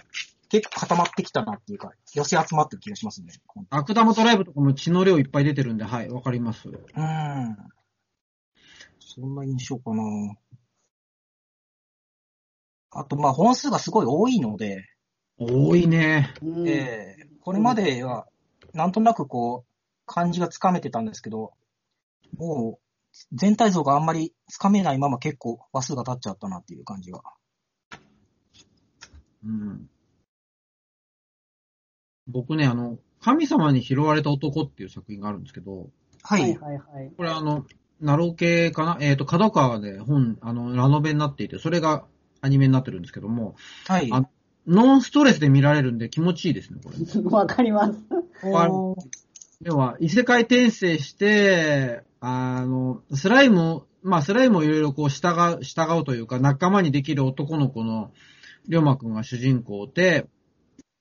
結構固まってきたなっていうか、寄せ集まってる気がしますね。悪玉トライブとかも血の量いっぱい出てるんで、はい、わかります。うーん。そんな印象かな。あと、まあ、本数がすごい多いので、多いね。うんえーこれまでは、なんとなくこう、感じがつかめてたんですけど、もう、全体像があんまりつかめないまま結構話数が経っちゃったなっていう感じが。うん。僕ね、あの、神様に拾われた男っていう作品があるんですけど、ははいはいはい。これあの、ナロー系かな？えっ、と、角川で本、あの、ラノベになっていて、それがアニメになってるんですけども、はい。あノンストレスで見られるんで気持ちいいですね、これ。わかります。要は、異世界転生して、あの、スライム、まあ、スライムをいろいろこう従う、従うというか、仲間にできる男の子の、りょうまくんが主人公で、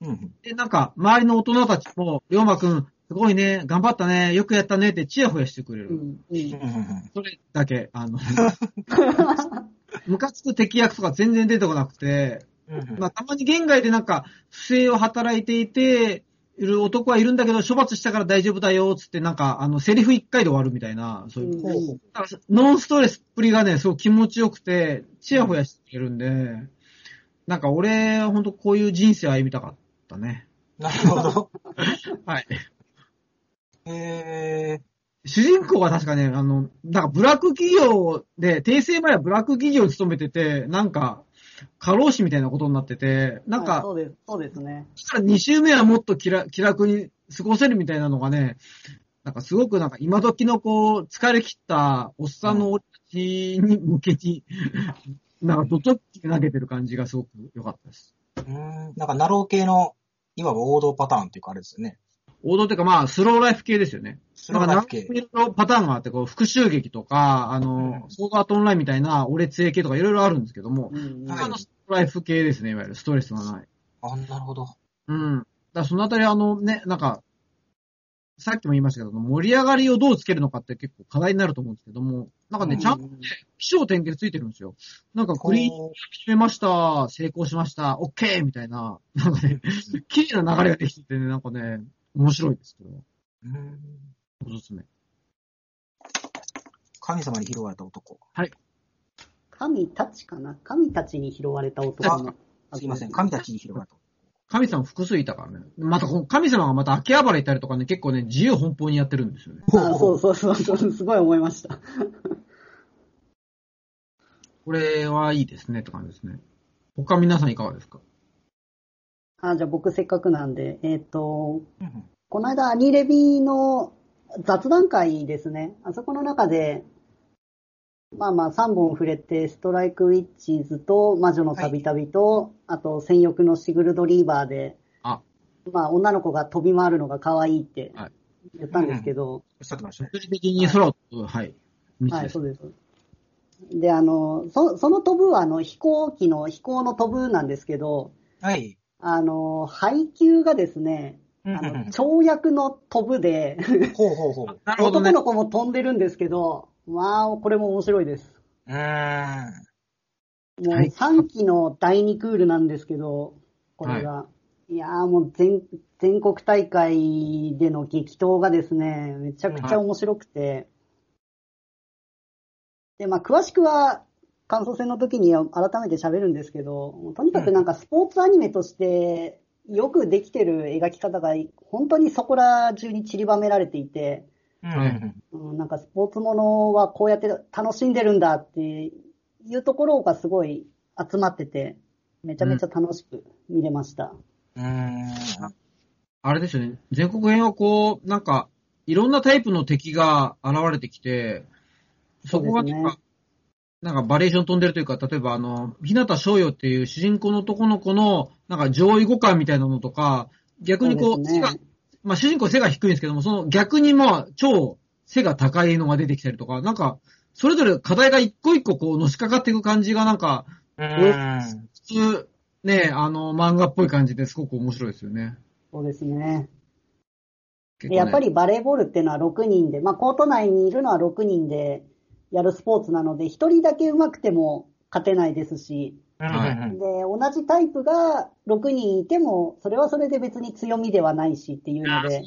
うんで、なんか、周りの大人たちも、りょうまくん、すごいね、頑張ったね、よくやったねってチヤホヤしてくれる。うんうんそれだけ、あの、ムカつく敵役とか全然出てこなくて、まあ、たまに現外でなんか、不正を働いていて、いる男はいるんだけど、処罰したから大丈夫だよ、つって、なんか、あの、セリフ一回で終わるみたいな、そういう。うんノンストレスっぷりがね、すごく気持ちよくて、チヤホヤしてるんで、なんか俺、ほんとこういう人生歩みたかったね。なるほど。はい。え主人公は確かね、あの、なんかブラック企業で、訂正前はブラック企業に勤めてて、なんか、過労死みたいなことになってて、なんか、はいそうです、そうですね。2週目はもっと気楽気楽に過ごせるみたいなのがね、なんかすごくなんか今時のこう、疲れ切ったおっさんの俺たちに向けに、なんかドトッキ投げてる感じがすごく良かったです。ー、うーん、なんか、ナロー系の、いわば王道パターンっていうかあれですよね。王道っていうかまあ、スローライフ系ですよね。スローライフ系なんか。いろいろパターンがあって、こう、復讐劇とか、あの、うんソードアートオンラインみたいな、俺杖系とかいろいろあるんですけども、うんうんはいあのストライフ系ですね、いわゆるストレスがない。あ、なるほど。うん。だからそのあたりあのね、なんか、さっきも言いましたけど、盛り上がりをどうつけるのかって結構課題になると思うんですけども、なんかね、うんちゃんとね、気象点結ついてるんですよ。なんかグリーンこ決めました、成功しました、オッケーみたいな、なんかね、綺麗な流れができててね、なんかね、面白いですけど、ううーんおすすめ。神様に拾われた男。神たちかな？神たちに拾われた男の。すいません、神たちに拾われた男。神様複数いたからね。またこの神様がまた秋葉原いたりとかね、結構ね、自由奔放にやってるんですよね。あそうそうそうそう、すごい思いました。これはいいですねって感じですね。他皆さんいかがですか？あ、じゃあ僕せっかくなんで、えっ、と、うんうんこの間アニレビの雑談会ですね。あそこの中で、まあまあ3本触れて、ストライクウィッチーズと魔女の旅旅と、あと戦欲のシグルドリーバーで、あまあ女の子が飛び回るのが可愛いってはい言ったんですけど、おっしゃってましたね。物理的に空を飛ぶ、はい。道はい。そうです。で、あの、そその飛ぶはあの飛行機の飛行の飛ぶなんですけど、はい。あの、配給がですね、あの、跳躍の飛ぶで、ほうほうほう。なるほどね男。の子も飛んでるんですけど、まあ、これも面白いです。うーん。もうはい3期の第2クールなんですけど、これが。い、やーもう全、全国大会での激闘がですね、めちゃくちゃ面白くて。で、まあ、詳しくは、感想戦の時に改めて喋るんですけど、とにかくなんかスポーツアニメとして、よくできてる描き方が、本当にそこら中に散りばめられていて、うんなんかスポーツものはこうやって楽しんでるんだっていうところがすごい集まってて、めちゃめちゃ楽しく見れました。うーん。あれですよね。全国編はこう、なんか、いろんなタイプの敵が現れてきて、そこがななんかバリエーション飛んでるというか、例えばあの、日向翔陽っていう主人公の男の子の、なんか上位互換みたいなのとか、逆にこう、ねまあ主人公背が低いんですけども、その逆にまあ、超背が高いのが出てきたりとか、なんか、それぞれ課題が一個一個こう、のしかかっていく感じがなんか、うーん。普通、ね、あの、漫画っぽい感じですごく面白いですよね。そうですね。ねやっぱりバレーボールっていうのは6人で、まあコート内にいるのは6人でやるスポーツなので、1人だけ上手くても勝てないですし、はいで、同じタイプが6人いても、それはそれで別に強みではないしっていうので、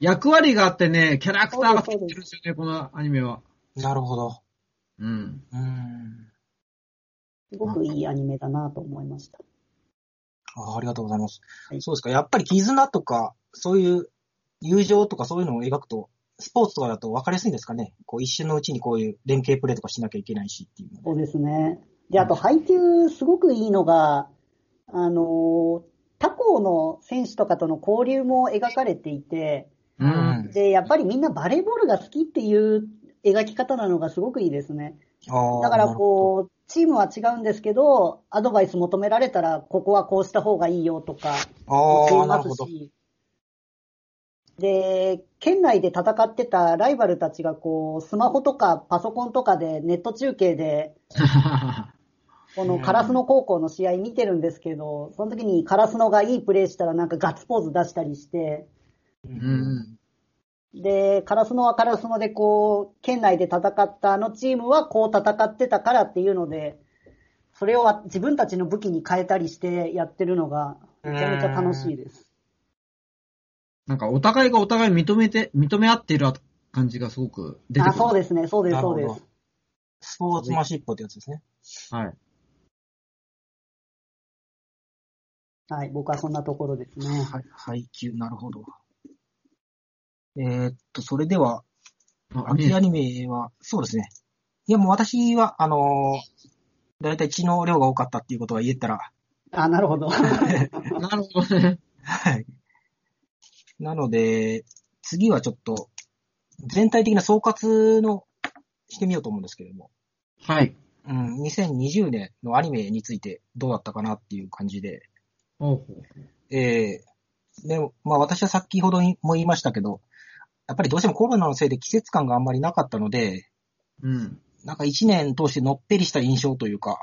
役割があってね、キャラクターがついてそうでするんですよね、このアニメは。なるほど。うん。うーん。すごくいいアニメだなと思いました。あありがとうございます。はいそうですか。やっぱり絆とか、そういう友情とかそういうのを描くと、スポーツとかだと分かりやすいんですかね？こう一瞬のうちにこういう連携プレーとかしなきゃいけないしっていう。そうですね。で、あと配球すごくいいのが、あの、他校の選手とかとの交流も描かれていて、ううんん。で、やっぱりみんなバレーボールが好きっていう描き方なのがすごくいいですね。だからこう、チームは違うんですけど、アドバイス求められたら、ここはこうした方がいいよとか、ああ、言いま。すし。で、県内で戦ってたライバルたちがこう、スマホとかパソコンとかでネット中継で、このカラスノ高校の試合見てるんですけど、その時にカラスノがいいプレーしたらなんかガッツポーズ出したりして、ううん。で、カラスノはカラスノでこう、県内で戦ったあのチームはこう戦ってたからっていうので、それを自分たちの武器に変えたりしてやってるのが、めちゃめちゃ楽しいです。なんかお互いがお互い認めて、認め合っている感じがすごく出てくあ、る。そうですね、そうです、そうです。スポーツマンシップってやつですね。はい。はい、僕はそんなところですね。はい、配給、なるほど。えーっと、それでは、あ秋アニメは、そうですね。いや、もう私は、あのー、だいたい血の量が多かったっていうことが言えたら、あ、なるほど。なるほどね。はい。なので、次はちょっと、全体的な総括の、してみようと思うんですけれども、はい。うん、2020年のアニメについてどうだったかなっていう感じで、ほうほえー、でも、まあ私は先ほども言いましたけど、やっぱりどうしてもコロナのせいで季節感があんまりなかったので、う。うん。なんか一年通してのっぺりした印象というか、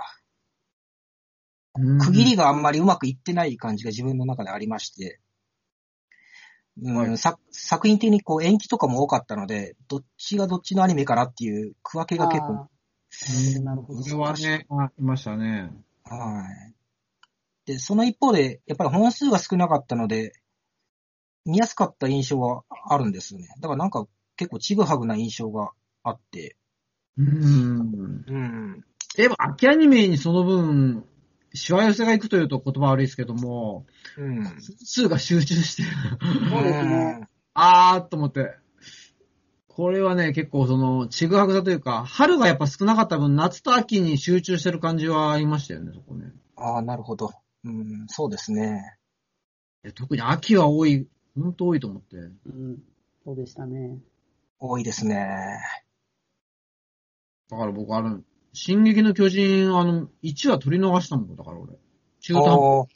うん区切りがあんまりうまくいってない感じが自分の中でありまして、うんはいさ作品的にこう延期とかも多かったので、どっちがどっちのアニメかなっていう区分けが結構、あーなるほど。これはね、あいましたね。はい。で、その一方で、やっぱり本数が少なかったので、見やすかった印象はあるんですよね。だからなんか結構ちぐはぐな印象があって、うん。うん。でも、秋アニメにその分、しわ寄せがいくというと言葉悪いですけども、うん。数が集中してる。そうですねあーっと思って。これはね、結構その、ちぐはぐさというか、春がやっぱ少なかった分、夏と秋に集中してる感じはありましたよね、そこね。ああ、なるほど。うん、そうですね。特に秋は多い、ほんと多いと思って。うん、そうでしたね。多いですね。だから僕、あの、進撃の巨人、あの、1話取り逃したもん、だから俺。中途半端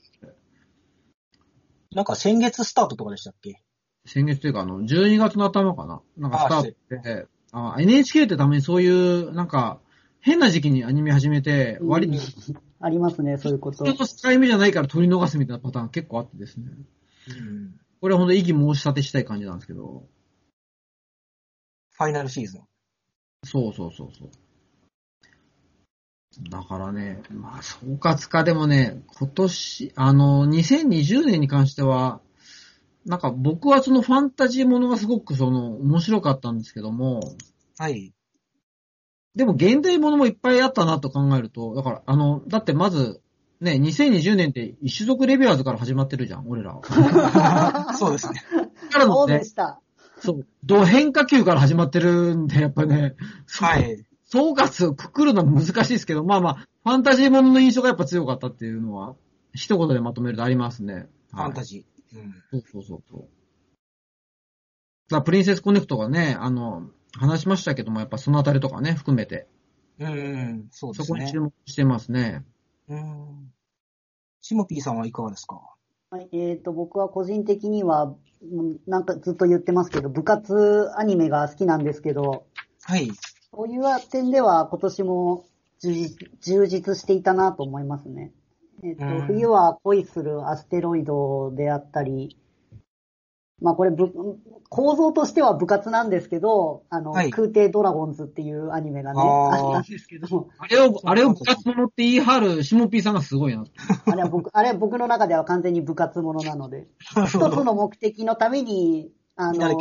なんか先月スタートとかでしたっけ？先月というか、あの、12月の頭かな。なんかスタートで、あ NHK ってためにそういう、なんか、変な時期にアニメ始めて、割に、うんありますね、そういうこと。人の境目じゃないから取り逃すみたいなパターン結構あってですね。うん。これは本当異議申し立てしたい感じなんですけど。ファイナルシーズン。そうそうそうそう。だからね、まあ、総括化でもね、今年、あの、2020年に関しては、なんか僕はそのファンタジーものがすごくその面白かったんですけども、はい。でも現代ものもいっぱいあったなと考えると、だから、あの、だってまず、ね、2020年って一種族レビュアーズから始まってるじゃん、俺らは。そうですね。からのねそうで、した。そう、ド変化球から始まってるんで、やっぱね、はい。総括をくくるのも難しいですけど、まあまあ、ファンタジーものの印象がやっぱ強かったっていうのは、一言でまとめるとありますね。ジファンタジー。う。そうそうそうプリンセスコネクトがね、あの、話しましたけども、やっぱそのあたりとかね、含めて、うんうん、そうですねそこに注。目してますね。うん。シモピーさんはいかがですか？はい、えっ、と、僕は個人的には、うんなんかずっと言ってますけど、部活アニメが好きなんですけど、はい。そういう点では今年も充実していたなと思いますね。えっ、とうん、冬は恋するアステロイドであったり、まあこれぶ、構造としては部活なんですけど、あの、はい空挺ドラゴンズっていうアニメがね、あったんですけど、あれを、あれを部活者って言い張るシモピーさんがすごいな。あれは僕、あれは僕の中では完全に部活ものなので、一つの目的のために、あの。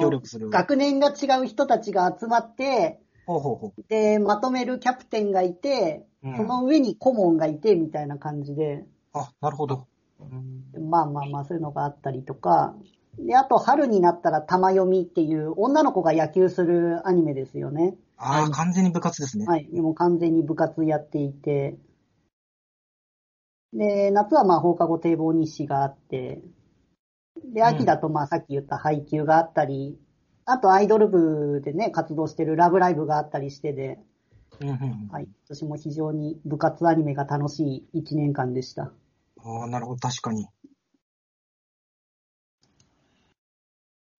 学年が違う人たちが集まって、ほうほうほで、まとめるキャプテンがいて、う。うんその上に顧問がいて、みたいな感じで、あ、なるほど。うんまあまあまあ、そういうのがあったりとか、で、あと、春になったら玉読みっていう、女の子が野球するアニメですよね。ああ、完全に部活ですね。はい。もう完全に部活やっていて、で、夏はまあ放課後堤防日誌があって、で、秋だとまあさっき言った配給があったり、あとアイドル部でね、活動してるラブライブがあったりしてで、うんうん。はい。私も非常に部活アニメが楽しい1年間でした。ああ、なるほど、確かに。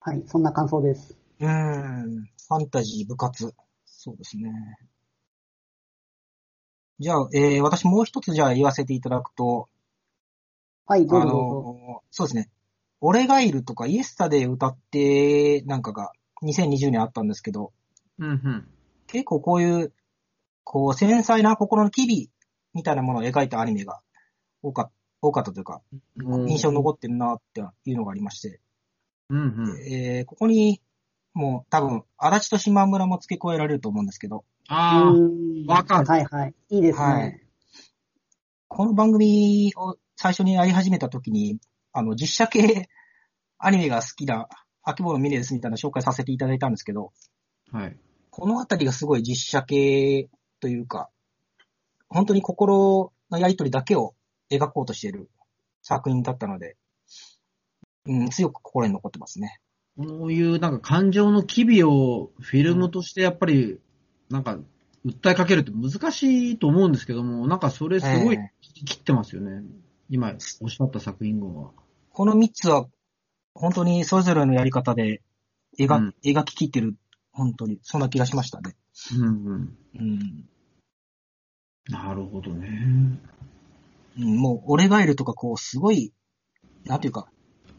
はい。そんな感想です。うーん。ファンタジー、部活。そうですね。じゃあ、えー、私もう一つじゃあ言わせていただくと、はい、どうあぞそうですね。俺がいるとか、イエスタで歌って、なんかが、2020年あったんですけど、うんうん。結構こういう、こう、繊細な心の機微みたいなものを描いたアニメが多か多かったというか、印象に残ってるなっていうのがありまして、うんうん。えー、ここに、もう多分、足立と島村も付け加えられると思うんですけど、ああ、わかるはいはい。いいですね。はいこの番組を最初にやり始めた時に、あの、実写系アニメが好きな、秋物ミネですみたいな紹介させていただいたんですけど、はい。このあたりがすごい実写系というか、本当に心のやりとりだけを描こうとしている作品だったので、うん、強く心に残ってますね。こういうなんか感情の機微をフィルムとしてやっぱり、なんか、訴えかけるって難しいと思うんですけども、なんかそれすごいええ切ってますよね。今おっしゃった作品群は。この3つは、本当にそれぞれのやり方で描,、うん描き切ってる、本当に、そんな気がしましたね。うんうん。うん。なるほどね。うん、もう、俺がいるとか、こう、すごい、なんていうか、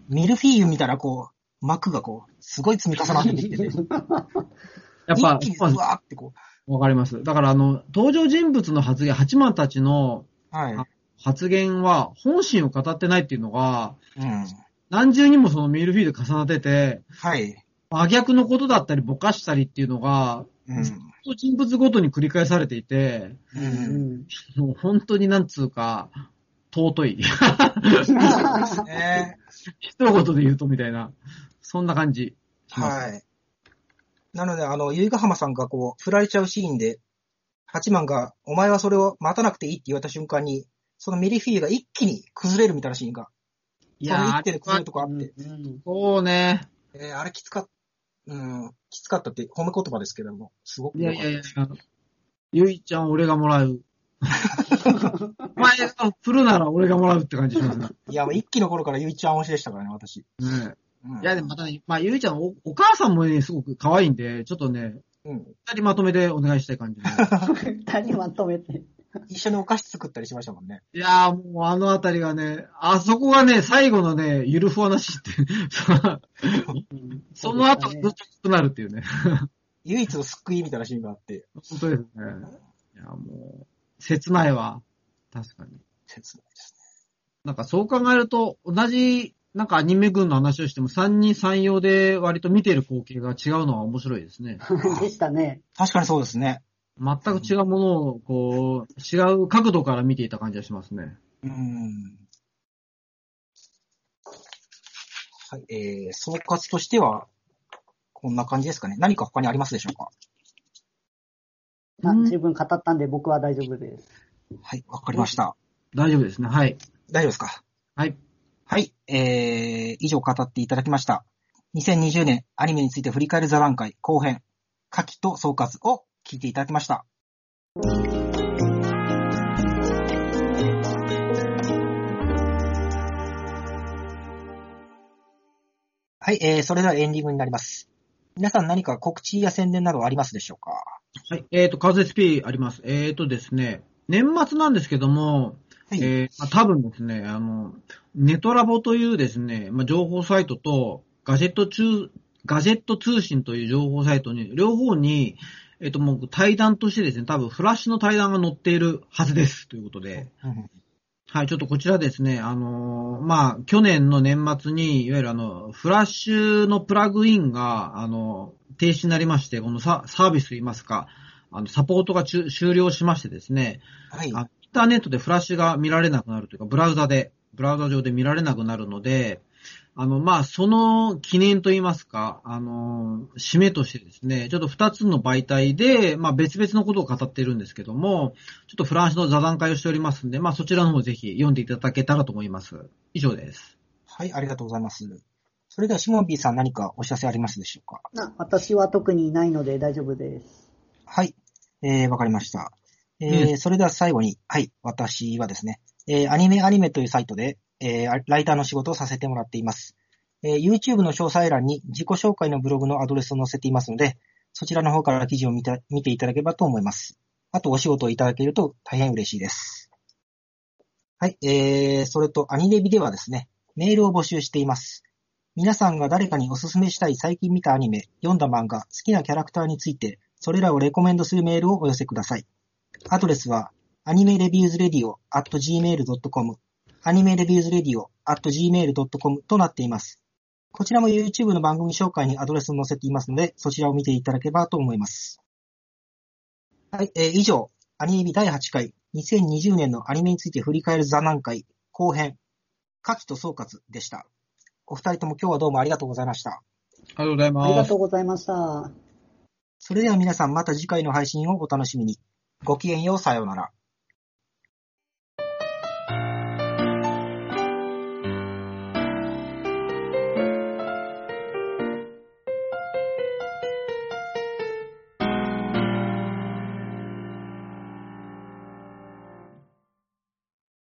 ミルフィーユみたいな、こう、膜がこう、すごい積み重なってきてて、やっぱ一気に、うわーってこわかります。だからあの、登場人物の発言、八幡たちのう、はい。発言は本心を語ってないっていうのが、うん。何重にもそのミルフィーユで重なってて、はい。真逆のことだったりぼかしたりっていうのが、うん。人物ごとに繰り返されていて、う。うんん。もう本当になんつうか、尊い。ね一言で言うとみたいな、そんな感じ。はい。なので、あの、由比ヶ浜さんがこう、振られちゃうシーンで、八幡が、お前はそれを待たなくていいって言われた瞬間に、そのミリフィーユが一気に崩れるみたいなシーンが、いその一や手で崩れるー、とこあって、うんそうね。えーあれきつかっうん、きつかったって褒め言葉ですけれども、すごくいや良かったです。いやいや、ゆいちゃん俺がもらう。お前が振るなら俺がもらうって感じしますね。いや、もう一期の頃からゆいちゃん推しでしたからね、私。ねうんいや、でもまたね、まあ、ゆいちゃんお、お母さんもね、すごく可愛いんで、ちょっとね、うん。二人まとめでお願いしたい感じで。二人まとめて。一緒にお菓子作ったりしましたもんね。いやーもうあのあたりがね、あそこがね、最後のね、ゆるふわなしって、うんその後ずっときつくなるっていうね。唯一の救いみたいなシーンがあって、本当ですね。いや、もう、切ないわ。確かに。切ないですなんかそう考えると、同じ、なんかアニメ群の話をしても、三人三様で割と見てる光景が違うのは面白いですね。す でしたね。ね。確かにそうですね。全く違うものを、こう、違う角度から見ていた感じがしますね。うん。はい、えー、総括としては、こんな感じですかね。何か他にありますでしょうか？十分語ったんで僕は大丈夫です。はい、わかりました。大丈夫ですね。はい。大丈夫ですか？はい。はい、えー、以上語っていただきました。2020年アニメについて振り返る座談会後編、下記と総括を聞いていただきました。はい、えー、それではエンディングになります。皆さん何か告知や宣伝などありますでしょうか？はい。えっ、と、カズ SP あります。えっ、とですね、年末なんですけども、はい。えーまあ、多分ですね、あの、ネトラボというですね、まあ、情報サイトと、ガジェット中、ガジェット通信という情報サイトに、両方に、えっ、と、もう対談としてですね、多分フラッシュの対談が載っているはずです。ということで、うんはい、ちょっとこちらですね、あのーまあ、去年の年末に、いわゆるあの、フラッシュのプラグインが、あの、停止になりまして、このササービスといいますか、あの、サポートが中終了しましてですね、はい。あインターネットでフラッシュが見られなくなるというか、ブラウザで、ブラウザ上で見られなくなるので、あの、まあ、その記念といいますか、あの、締めとしてですね、ちょっと二つの媒体で、まあ、別々のことを語っているんですけども、ちょっとフランスの座談会をしておりますんで、まあ、そちらの方ぜひ読んでいただけたらと思います。以上です。はい、ありがとうございます。それでは、シモンビーさん何かお知らせありますでしょうか？な私は特にないので大丈夫です。はい。えー、わかりました。えーねそれでは最後に、はい、私はですね、えーアニメアニメというサイトで、えーライターの仕事をさせてもらっています。えー YouTube の詳細欄に自己紹介のブログのアドレスを載せていますので、そちらの方から記事を見た見ていただければと思います。あと、お仕事をいただけると大変嬉しいです。はい、えー、それとアニレビではですね、メールを募集しています。皆さんが誰かにおすすめしたい最近見たアニメ、読んだ漫画、好きなキャラクターについて、それらをレコメンドするメールをお寄せください。アドレスは、 anime reviews radio at gmail.com、 anime reviews radio at gmail.com となっています。こちらも YouTube の番組紹介にアドレスを載せていますので、そちらを見ていただければと思います。はい、えー以上、アニレビ第8回、2020年のアニメについて振り返る座談会、後編、下記と総括でした。お二人とも今日はどうもありがとうございました。ありがとうございありますがと。うございました。それでは皆さんまた次回の配信をお楽しみに。ごきげんよう、さようなら。